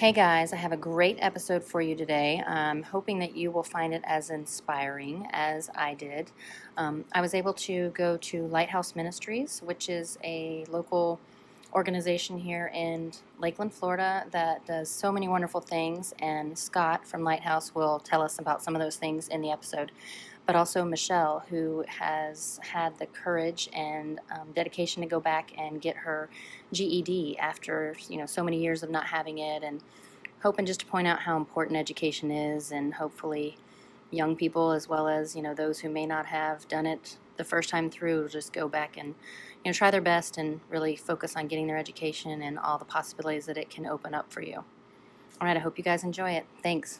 Hey guys, I have a great episode for you today. I'm hoping that you will find it as inspiring as I did. Um, I was able to go to Lighthouse Ministries, which is a local organization here in Lakeland, Florida, that does so many wonderful things. And Scott from Lighthouse will tell us about some of those things in the episode. But also Michelle, who has had the courage and um, dedication to go back and get her GED after you know so many years of not having it, and hoping just to point out how important education is, and hopefully young people as well as you know those who may not have done it the first time through just go back and you know try their best and really focus on getting their education and all the possibilities that it can open up for you. All right i hope you guys enjoy it. Thanks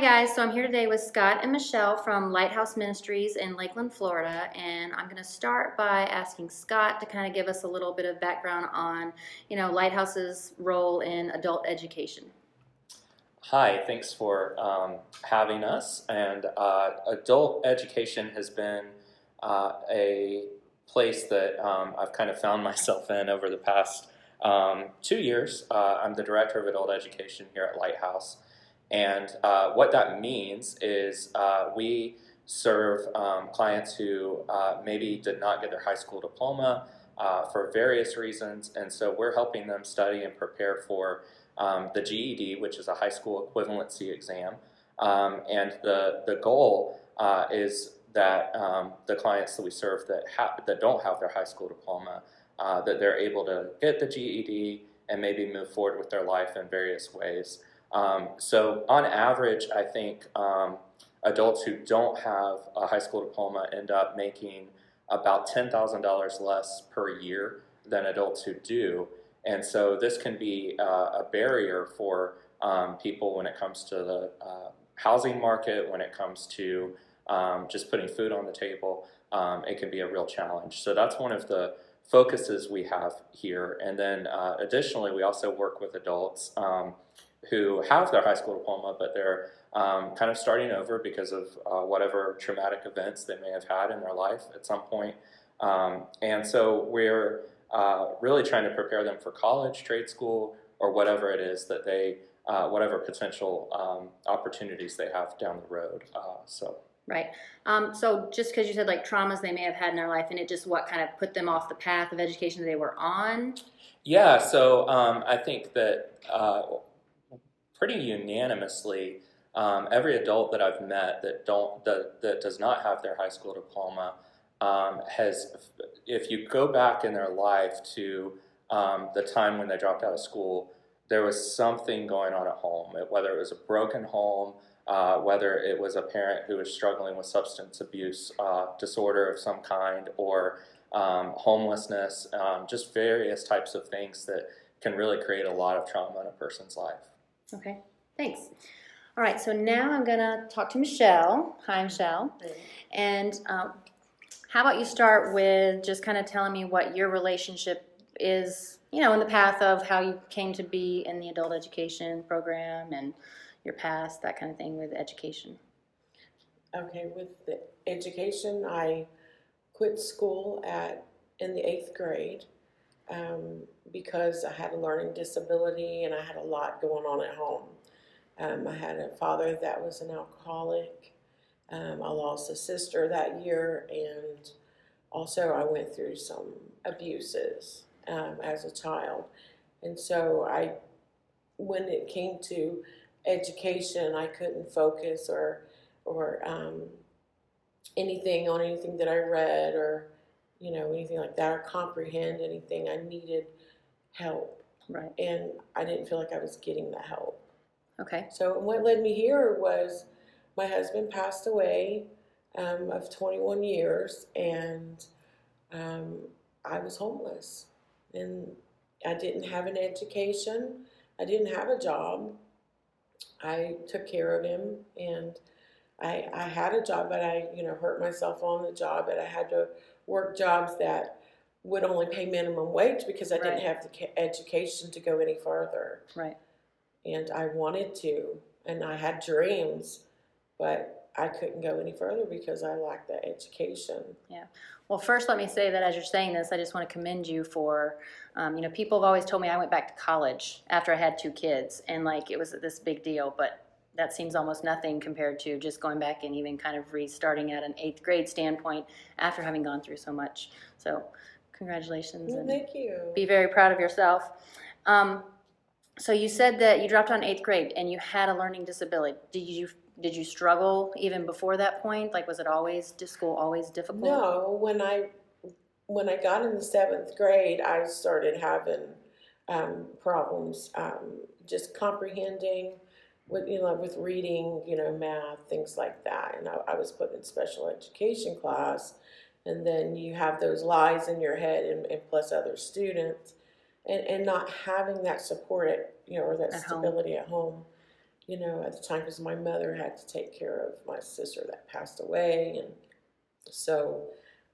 Hi, guys. So I'm here today with Scott and Michelle from Lighthouse Ministries in Lakeland, Florida. And I'm going to start by asking Scott to kind of give us a little bit of background on, you know, Lighthouse's role in adult education. Hi, thanks for um, having us. And uh, adult education has been uh, a place that um, I've kind of found myself in over the past um, two years. Uh, I'm the director of adult education here at Lighthouse. And uh, what that means is uh, we serve um, clients who uh, maybe did not get their high school diploma uh, for various reasons, and so we're helping them study and prepare for um, the GED, which is a high school equivalency exam. Um, and the, the goal uh, is that um, the clients that we serve that, ha- that don't have their high school diploma, uh, that they're able to get the GED and maybe move forward with their life in various ways. Um, so on average, I think um, adults who don't have a high school diploma end up making about $10,000 less per year than adults who do. And so this can be uh, a barrier for um, people when it comes to the uh, housing market, when it comes to um, just putting food on the table. Um, it can be a real challenge. So that's one of the focuses we have here. And then uh, additionally, we also work with adults um, who have their high school diploma, but they're um, kind of starting over because of uh, whatever traumatic events they may have had in their life at some point. Um, and so we're uh, really trying to prepare them for college, trade school, or whatever it is that they, uh, whatever potential um, opportunities they have down the road. Uh, so. Right. Um, so just because you said like traumas they may have had in their life, and it just what kind of put them off the path of education they were on. Yeah. So um, I think that uh, pretty unanimously, um, every adult that I've met that don't that, that does not have their high school diploma um, has, if you go back in their life to um, the time when they dropped out of school, there was something going on at home. Whether it was a broken home, uh, whether it was a parent who was struggling with substance abuse uh, disorder of some kind, or um, homelessness, um, just various types of things that can really create a lot of trauma in a person's life. Okay, thanks. All right, so now I'm going to talk to Michelle. Hi, Michelle. And um, how about you start with just kind of telling me what your relationship is, you know, in the path of how you came to be in the adult education program and your past, that kind of thing with education. Okay, with the education, I quit school at in the eighth grade um, because I had a learning disability and I had a lot going on at home. Um, I had a father that was an alcoholic. Um, I lost a sister that year, and also I went through some abuses um, as a child. And so I, when it came to education, I couldn't focus or or um, anything on anything that I read or you know, anything like that or comprehend anything. I needed help. Right. And I didn't feel like I was getting the help. Okay. So what led me here was my husband passed away um, of 21 years, and um, I was homeless. And I didn't have an education. I didn't have a job. I took care of him, and I, I had a job, but I, you know, hurt myself on the job, but I had to work jobs that would only pay minimum wage because I right. didn't have the education to go any further. Right. And I wanted to, and I had dreams, but I couldn't go any further because I lacked that education. Yeah. Well, first, let me say that as you're saying this, I just want to commend you for, um, you know, people have always told me I went back to college after I had two kids, and like it was this big deal, but that seems almost nothing compared to just going back and even kind of restarting at an eighth grade standpoint after having gone through so much. So, congratulations Well, and thank you. be very proud of yourself. Um, so you said that you dropped on eighth grade and you had a learning disability. Did you did you struggle even before that point? Like, was it always did school always difficult? No, when I when I got in the seventh grade, I started having um, problems um, just comprehending with you know with reading, you know, math, things like that. And I, I was put in special education class, and then you have those lies in your head, and, and plus other students, and and not having that support at you know or that At home. stability at home. You know, at the time, because my mother had to take care of my sister that passed away, and so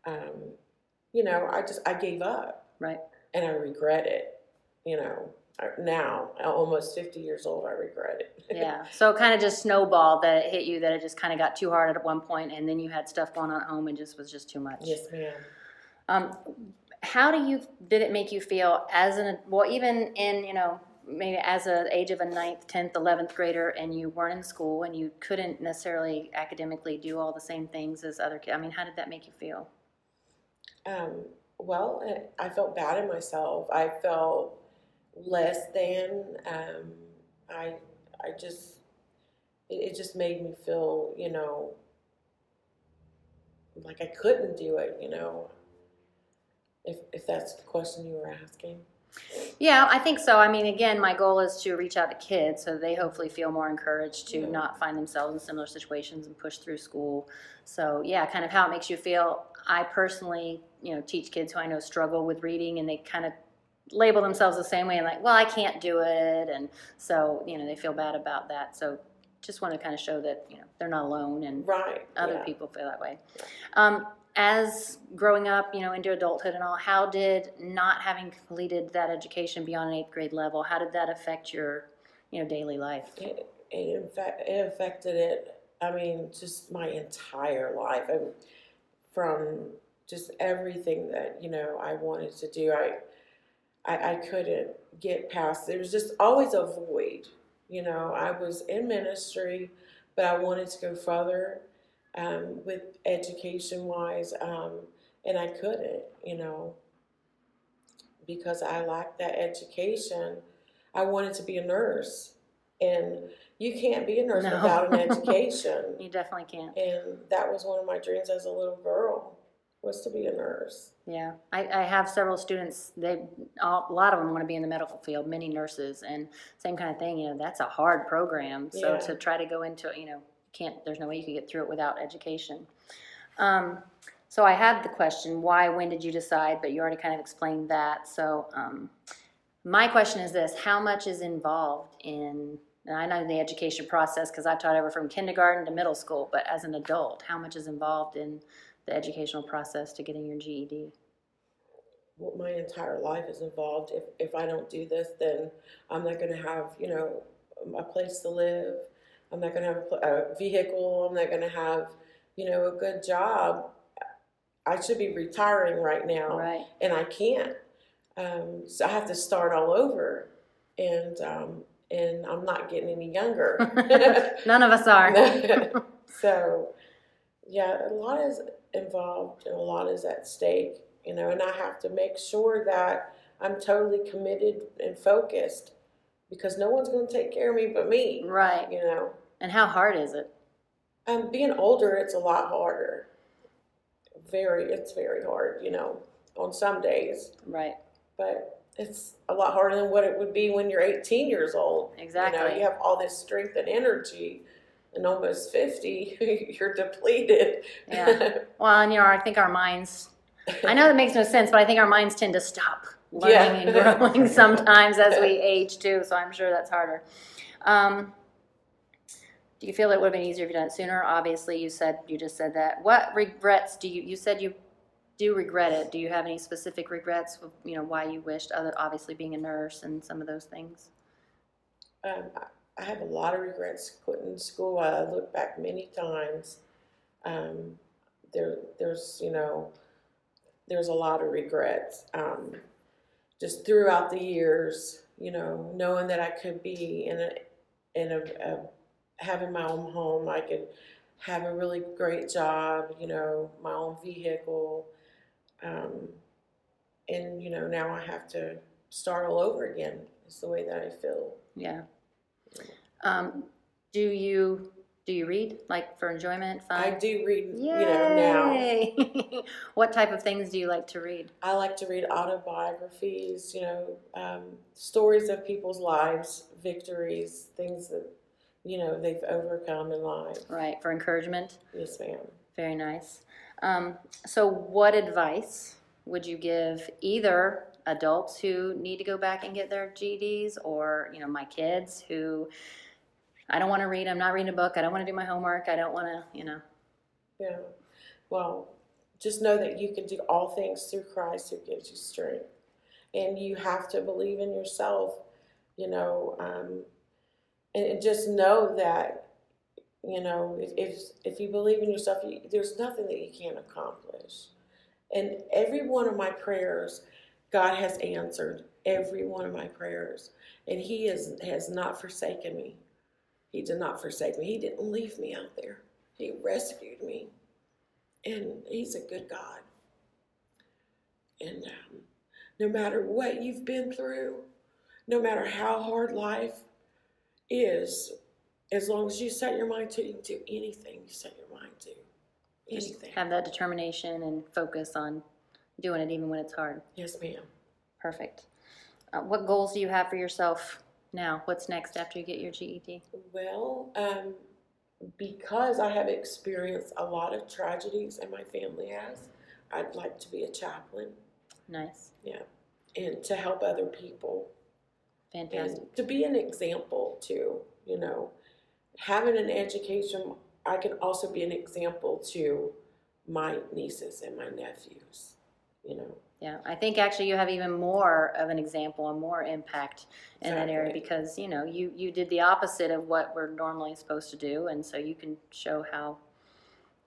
um, you know, I just I gave up, Right. and I regret it. You know, now almost fifty years old, I regret it. yeah. So it kind of just snowballed that it hit you that it just kind of got too hard at one point, and then you had stuff going on at home and just was just too much. yes, ma'am. Um, how do you did it make you feel as an well even in you know maybe as a age of a ninth, tenth, eleventh grader, and you weren't in school and you couldn't necessarily academically do all the same things as other kids. I mean, how did that make you feel? Um, well, I felt bad in myself. I felt less than. Um, I I just it, it just made me feel, you know, like I couldn't do it. You know, if if that's the question you were asking. Yeah, I think so. I mean, again, my goal is to reach out to kids so they hopefully feel more encouraged to Yeah. not find themselves in similar situations and push through school. So, yeah, kind of how it makes you feel. I personally, you know, teach kids who I know struggle with reading and they kind of label themselves the same way and like, well, I can't do it. And so, you know, they feel bad about that. So, just want to kind of show that, you know, they're not alone and Right. other yeah. people feel that way. Um, as growing up, you know, into adulthood and all, how did not having completed that education beyond an eighth grade level, how did that affect your, you know, daily life? It, it, it affected it. I mean, just my entire life, I, from just everything that you know I wanted to do. I, I, I couldn't get past. There was just always a void. You know, I was in ministry, but I wanted to go further um, with education wise, um, and I couldn't. You know, because I lacked that education. I wanted to be a nurse, and you can't be a nurse No. without an education. You definitely can't. and that was one of my dreams as a little girl was to be a nurse. Yeah, I, I have several students. They, a lot of them want to be in the medical field. Many nurses, and same kind of thing. You know, that's a hard program. So Yeah. to try to go into it, you know, can't. There's no way you can get through it without education. Um, so I had the question, why? When did you decide? But you already kind of explained that. So um, my question is this: How much is involved in? And I know the education process because I've taught over from kindergarten to middle school. But as an adult, how much is involved in the educational process to getting your GED? Well, my entire life is involved. If if I don't do this, then I'm not going to have you know a place to live. I'm not going to have a, pl- a vehicle. I'm not going to have you know a good job. I should be retiring right now, Right. and I can't. Um, so I have to start all over, and um, and I'm not getting any younger. None of us are. so, yeah, a lot is involved and a lot is at stake, you know, and I have to make sure that I'm totally committed and focused because no one's going to take care of me but me, right. you know. And how hard is it? Um, being older, it's a lot harder. Very, it's very hard, you know, on some days, Right. but it's a lot harder than what it would be when you're 18 years old. You know, Exactly. you have all this strength and energy, and almost 50, you're depleted. Yeah. Well, and you know, I think our minds. I know that makes no sense, but I think our minds tend to stop learning Yeah. and growing sometimes as we age too. So I'm sure that's harder. Um, do you feel it would have been easier if you done it sooner? Obviously, you said you just said that. What regrets do you? You said you do regret it. Do you have any specific regrets? Of, you know, why you wished? Other obviously being a nurse and some of those things. Um, I have a lot of regrets quitting school. I look back many times. Um, there, there's, you know, there's a lot of regrets. Um, just throughout the years, you know, knowing that I could be in a, in a, a having my own home, I could have a really great job, you know, my own vehicle, um, and you know, now I have to start all over again. It's the way that I feel. Yeah. Um, do you do you read like for enjoyment, fun? I do read, you know, now. Yay! what type of things do you like to read? I like to read autobiographies, you know, um, stories of people's lives, victories, things that, you know, they've overcome in life. Right, for encouragement. Yes, ma'am. Very nice. Um, so, what advice would you give either adults who need to go back and get their GEDs, or you know, my kids who I don't want to read. I'm not reading a book. I don't want to do my homework. I don't want to, you know. Yeah. Well, just know that you can do all things through Christ who gives you strength. And you have to believe in yourself, you know, um, and, and just know that, you know, if, if, if you believe in yourself, you, there's nothing that you can't accomplish. And every one of my prayers, God has answered every one of my prayers. And He is, has not forsaken me. He did not forsake me. He didn't leave me out there. He rescued me. And He's a good God. And um, no matter what you've been through, no matter how hard life is, as long as you set your mind to, you can do anything you set your mind to. Just Anything. have that determination and focus on doing it even when it's hard. Yes, ma'am. Perfect. Uh, what goals do you have for yourself now? What's next after you get your GED? Well, um, because I have experienced a lot of tragedies, and my family has, I'd like to be a chaplain Nice. Yeah. And to help other people Fantastic. and to be an example too. You know, having an education, I can also be an example to my nieces and my nephews. You know, Yeah, I think actually you have even more of an example and more impact in that area because you know you you did the opposite of what we're normally supposed to do, and so you can show how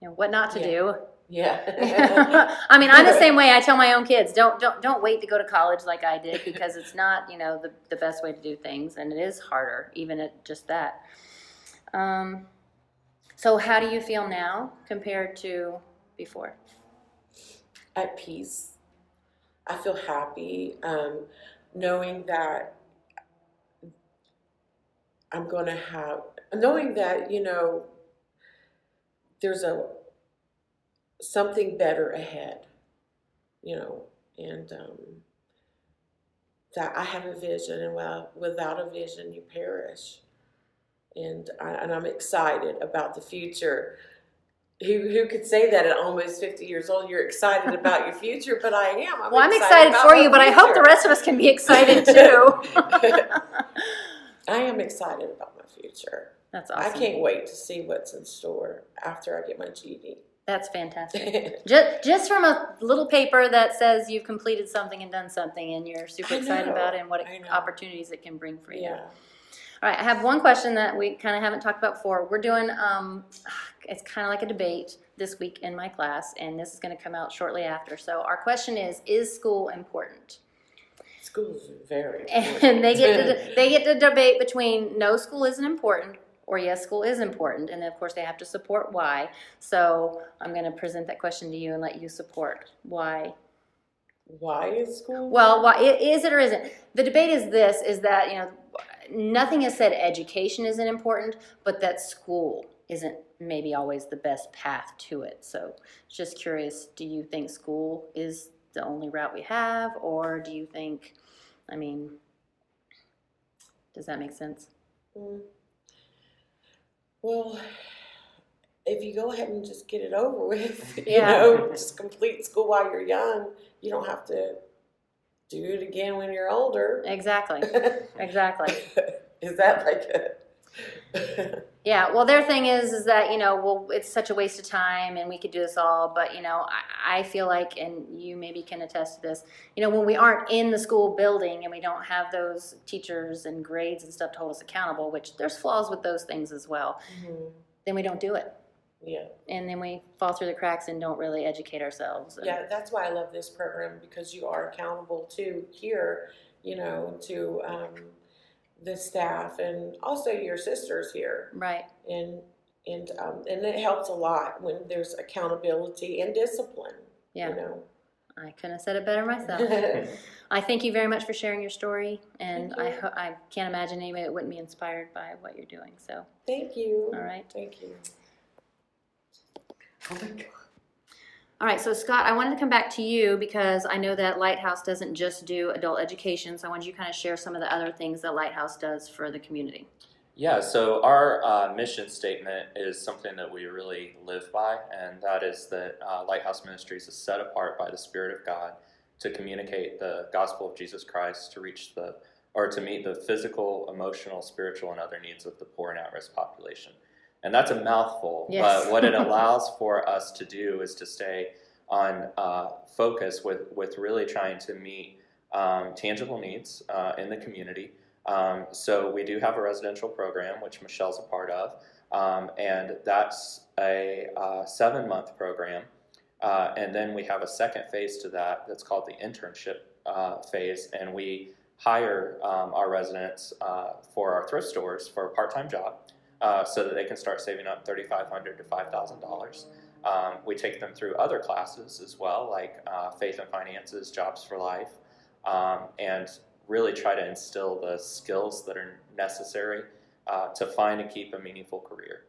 you know what not to Yeah. do. yeah. I mean, I'm the same way. I tell my own kids, don't don't don't wait to go to college like I did because it's not you know the the best way to do things, and it is harder even at just that. Um, so how do you feel now compared to before? At peace. I feel happy um, knowing that I'm going to have, knowing that, you know, there's a something better ahead, you know, and um, that I have a vision, and well, without a vision, you perish. And, I, and I'm excited about the future who, who could say that at almost 50 years old you're excited about your future but i am I'm well, I'm excited for you, but I hope the rest of us can be excited too. i am excited about my future That's awesome. i can't wait to see what's in store after i get my ged That's fantastic. Just, just from a little paper that says you've completed something and done something, and you're super excited about it and what opportunities it can bring for you. yeah All right, I have one question that we kind of haven't talked about before. We're doing, um, it's kind of like a debate this week in my class, and this is going to come out shortly after. So our question is: Is school important? school's very important. And they get to they get to debate between no, school isn't important, or yes, school is important, and of course they have to support why. So I'm going to present that question to you and let you support why why is school Well, why, is it or isn't? The debate is this: is that you know, nothing has said education isn't important, but that school isn't maybe always the best path to it. So, just curious: do you think school is the only route we have, or do you think? I mean, does that make sense? Mm. well if you go ahead and just get it over with you Yeah. know just complete school while you're young you don't have to do it again when you're older Exactly. Exactly. Is that like a Yeah, well, their thing is, is that, you know, well, it's such a waste of time and we could do this all, but, you know, I, I feel like, and you maybe can attest to this, you know, when we aren't in the school building and we don't have those teachers and grades and stuff to hold us accountable, which there's flaws with those things as well, Mhm. then we don't do it. Yeah, And then we fall through the cracks and don't really educate ourselves. Yeah, that's why I love this program, because you are accountable to here, you know, to, um, the staff and also your sisters here. Right, And, and, um, and it helps a lot when there's accountability and discipline, you yeah. know. I couldn't have said it better myself. I thank you very much for sharing your story, and I, ho- I can't imagine anybody that wouldn't be inspired by what you're doing. So, Thank you. all right. Thank you. My God. All right, so Scott, I wanted to come back to you because I know that Lighthouse doesn't just do adult education, so I wanted you to kind of share some of the other things that Lighthouse does for the community. Yeah, so our uh, mission statement is something that we really live by, and that is that uh, Lighthouse Ministries is set apart by the Spirit of God to communicate the gospel of Jesus Christ to reach the or to meet the physical, emotional, spiritual, and other needs of the poor and at-risk population. And that's a mouthful, Yes. but what it allows for us to do is to stay on uh, focus with with really trying to meet um, tangible needs uh, in the community. Um, so we do have a residential program, which Michelle's a part of, um, and that's a uh, seven-month program. Uh, and then we have a second phase to that that's called the internship uh, phase, and we hire um, our residents uh, for our thrift stores for a part-time job, uh, so that they can start saving up 3,500 to five thousand dollars. Um, we take them through other classes as well, like uh, faith and finances, jobs for life, um, and really try to instill the skills that are necessary uh, to find and keep a meaningful career.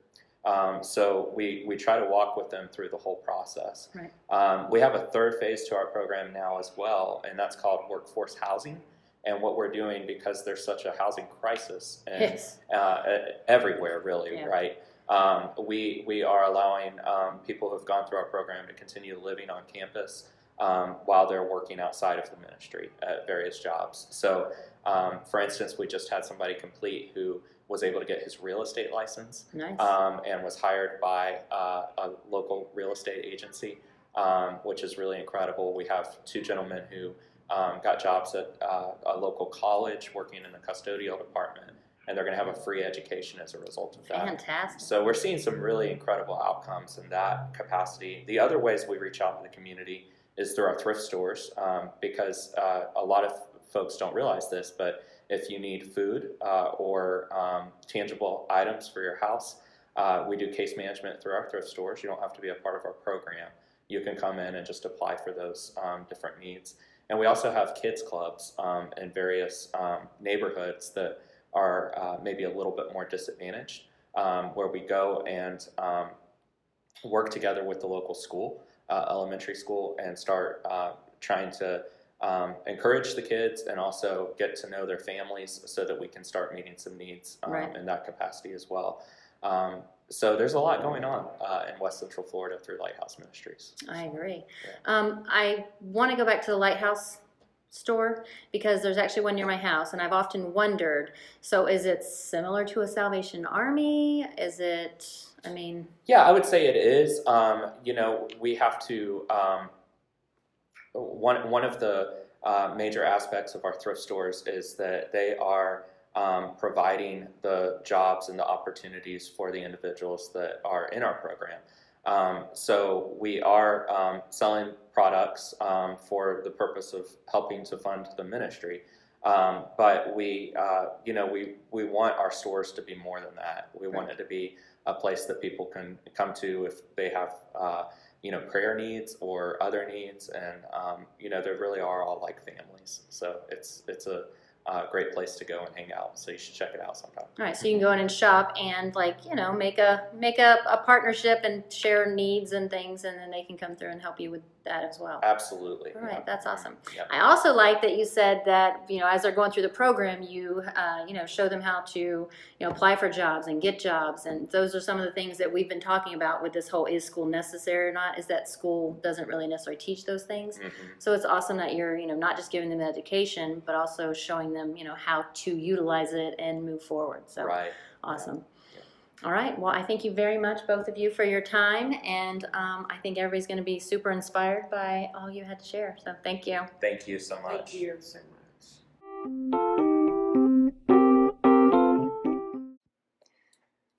Um, so we, we try to walk with them through the whole process. Right. Um, we have a third phase to our program now as well, and that's called workforce housing. And what we're doing because there's such a housing crisis and Yes. uh, everywhere, really, Yeah. right? Um, we we are allowing um, people who have gone through our program to continue living on campus um, while they're working outside of the ministry at various jobs. So, um, for instance, we just had somebody complete who was able to get his real estate license Nice. um, and was hired by uh, a local real estate agency, um, which is really incredible. We have two gentlemen who um, got jobs at uh, a local college working in the custodial department, and they're going to have a free education as a result of that. Fantastic. So we're seeing some really incredible outcomes in that capacity. The other ways we reach out to the community is through our thrift stores, um, because uh, a lot of folks don't realize this, but if you need food uh, or um, tangible items for your house, uh, we do case management through our thrift stores. You don't have to be a part of our program. You can come in and just apply for those um, different needs. And we also have kids clubs um, in various um, neighborhoods that are uh, maybe a little bit more disadvantaged, um, where we go and um, work together with the local school, uh, elementary school, and start uh, trying to um, encourage the kids and also get to know their families so that we can start meeting some needs um, Right. in that capacity as well. Um, so there's a lot going on uh, in West Central Florida through Lighthouse Ministries. I agree. Yeah. Um, I want to go back to the Lighthouse store because there's actually one near my house, and I've often wondered. So, is it similar to a Salvation Army? Is it? I mean, Yeah, I would say it is. Um, you know, we have to. Um, one one of the uh, major aspects of our thrift stores is that they are um, providing the jobs and the opportunities for the individuals that are in our program. Um, so we are um, selling products um, for the purpose of helping to fund the ministry. Um, but we, uh, you know, we, we want our stores to be more than that. We want it to be a place that people can come to if they have, uh, you know, prayer needs or other needs, and um, you know, they really are all like families. So it's it's a uh, great place to go and hang out. So you should check it out sometime. all right. So you can go in and shop and like you know make a make a, a partnership and share needs and things, and then they can come through and help you with that as well. Absolutely. All right, that's awesome. Yeah. I also like that you said that you know as they're going through the program, you uh, you know show them how to you know apply for jobs and get jobs, and those are some of the things that we've been talking about with this whole is school necessary or not? Is that school doesn't really necessarily teach those things. Mhm. So it's awesome that you're you know not just giving them education, but also showing them you know how to utilize it and move forward. So Right. awesome. All right. Well, I thank you very much, both of you, for your time, and um, I think everybody's going to be super inspired by all you had to share. So thank you. Thank you so much. Thank you so much.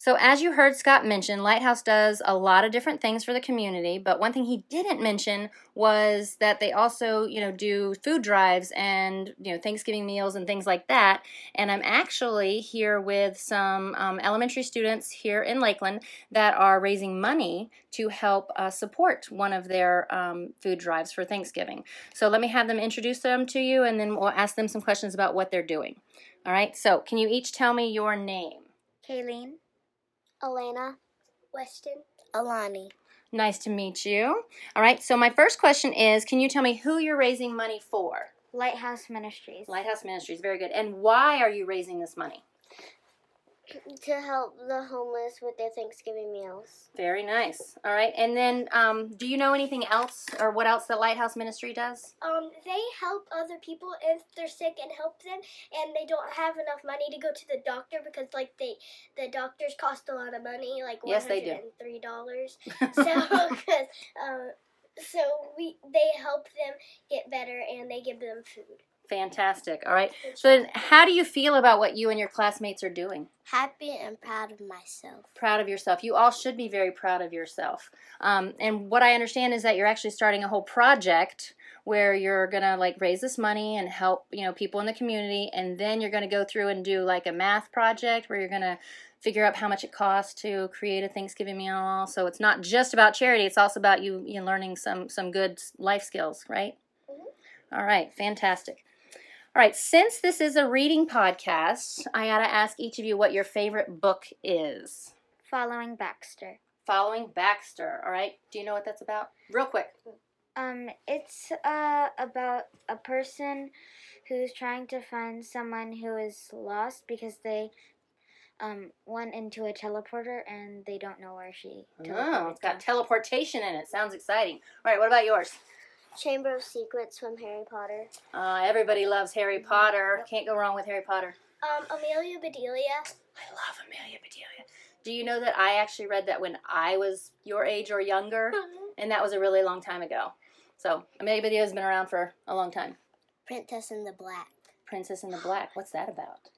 So, as you heard Scott mention, Lighthouse does a lot of different things for the community, but one thing he didn't mention was that they also, you know, do food drives and, you know, Thanksgiving meals and things like that. And I'm actually here with some um, elementary students here in Lakeland that are raising money to help uh, support one of their um, food drives for Thanksgiving. So, let me have them introduce them to you and then we'll ask them some questions about what they're doing. All right, so can you each tell me your name? Kayleen, Elena, Weston, Alani. Nice to meet you. All right, so my first question is Can you tell me who you're raising money for? Lighthouse Ministries. Lighthouse Ministries, very good. And why are you raising this money? To help the homeless with their Thanksgiving meals. Very nice. All right, and then um, do you know anything else or what else the Lighthouse Ministry does? Um, they help other people if they're sick and help them, and they don't have enough money to go to the doctor because like they the doctors cost a lot of money, like one Yes, they hundred do. and three dollars. So, 'cause, um, so we they help them get better and they give them food. Fantastic. All right, so then how do you feel about what you and your classmates are doing? Happy and proud of myself. proud of yourself. You all should be very proud of yourself. Um, and what I understand is that you're actually starting a whole project where you're gonna like raise this money and help you know people in the community, and then you're gonna go through and do like a math project where you're gonna figure out how much it costs to create a Thanksgiving meal. So it's not just about charity; it's also about you, you learning some some good life skills, right? All right, fantastic. All right, since this is a reading podcast, I gotta ask each of you what your favorite book is. Following Baxter. Following Baxter. All right. Do you know what that's about? Real quick. Um, it's uh about a person who's trying to find someone who is lost because they um went into a teleporter and they don't know where she Oh, it's got teleportation in it. Sounds exciting. All right. What about yours? Chamber of Secrets from Harry Potter. Uh, everybody loves Harry Potter. Can't go wrong with Harry Potter. Um, Amelia Bedelia. I love Amelia Bedelia. Do you know that I actually read that when I was your age or younger, and that was a really long time ago. So Amelia Bedelia has been around for a long time. Princess in the Black. Princess in the Black. What's that about?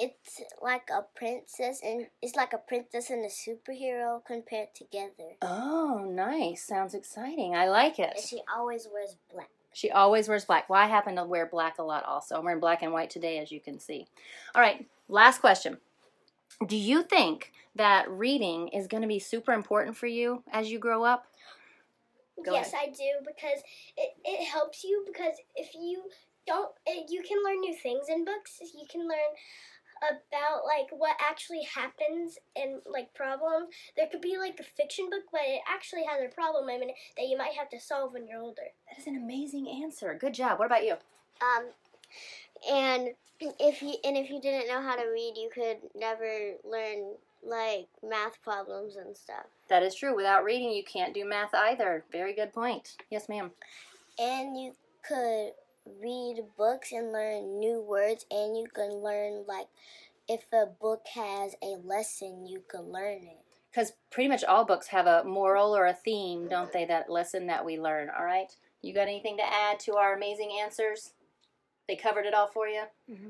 It's like a princess and it's like a princess and a superhero compared together. Oh, nice. Sounds exciting. I like it. And she always wears black. She always wears black. Well, I happen to wear black a lot also. I'm wearing black and white today, as you can see. All right, last question. Do you think that reading is going to be super important for you as you grow up? Go yes, I do because it, it helps you because if you don't, eh, you can learn new things in books. You can learn about like what actually happens and like problems. There could be like a fiction book, but it actually has a problem in it that you might have to solve when you're older. That is an amazing answer. Good job. What about you? Um, and if you and if you didn't know how to read, you could never learn like math problems and stuff. That is true. Without reading, you can't do math either. Very good point. Yes, ma'am. And you could read books and learn new words, and you can learn like if a book has a lesson, you can learn it. Because pretty much all books have a moral or a theme, don't they? That lesson that we learn. All right. You got anything to add to our amazing answers? They covered it all for you?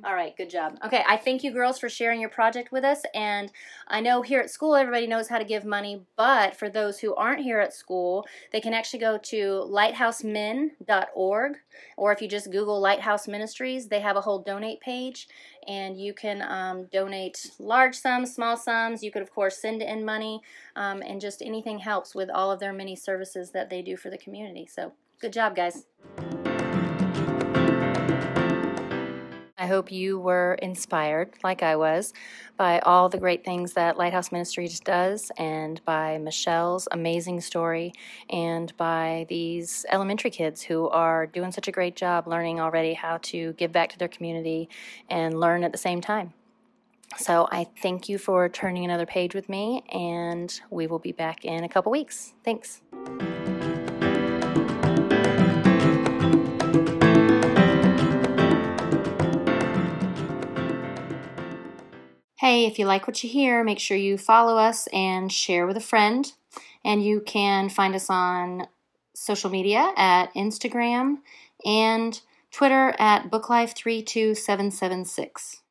All right, good job. Okay, I thank you girls for sharing your project with us. And I know here at school everybody knows how to give money, but for those who aren't here at school, they can actually go to lighthousemen.org, or if you just Google Lighthouse Ministries, they have a whole donate page, and you can um, donate large sums, small sums. You could, of course, send in money, um, and just anything helps with all of their many services that they do for the community. So, good job, guys. I hope you were inspired, like I was, by all the great things that Lighthouse Ministries does, and by Michelle's amazing story, and by these elementary kids who are doing such a great job learning already how to give back to their community and learn at the same time. So I thank you for turning another page with me, and we will be back in a couple weeks. Thanks. Hey, if you like what you hear, make sure you follow us and share with a friend. And you can find us on social media at Instagram and Twitter at BookLife32776.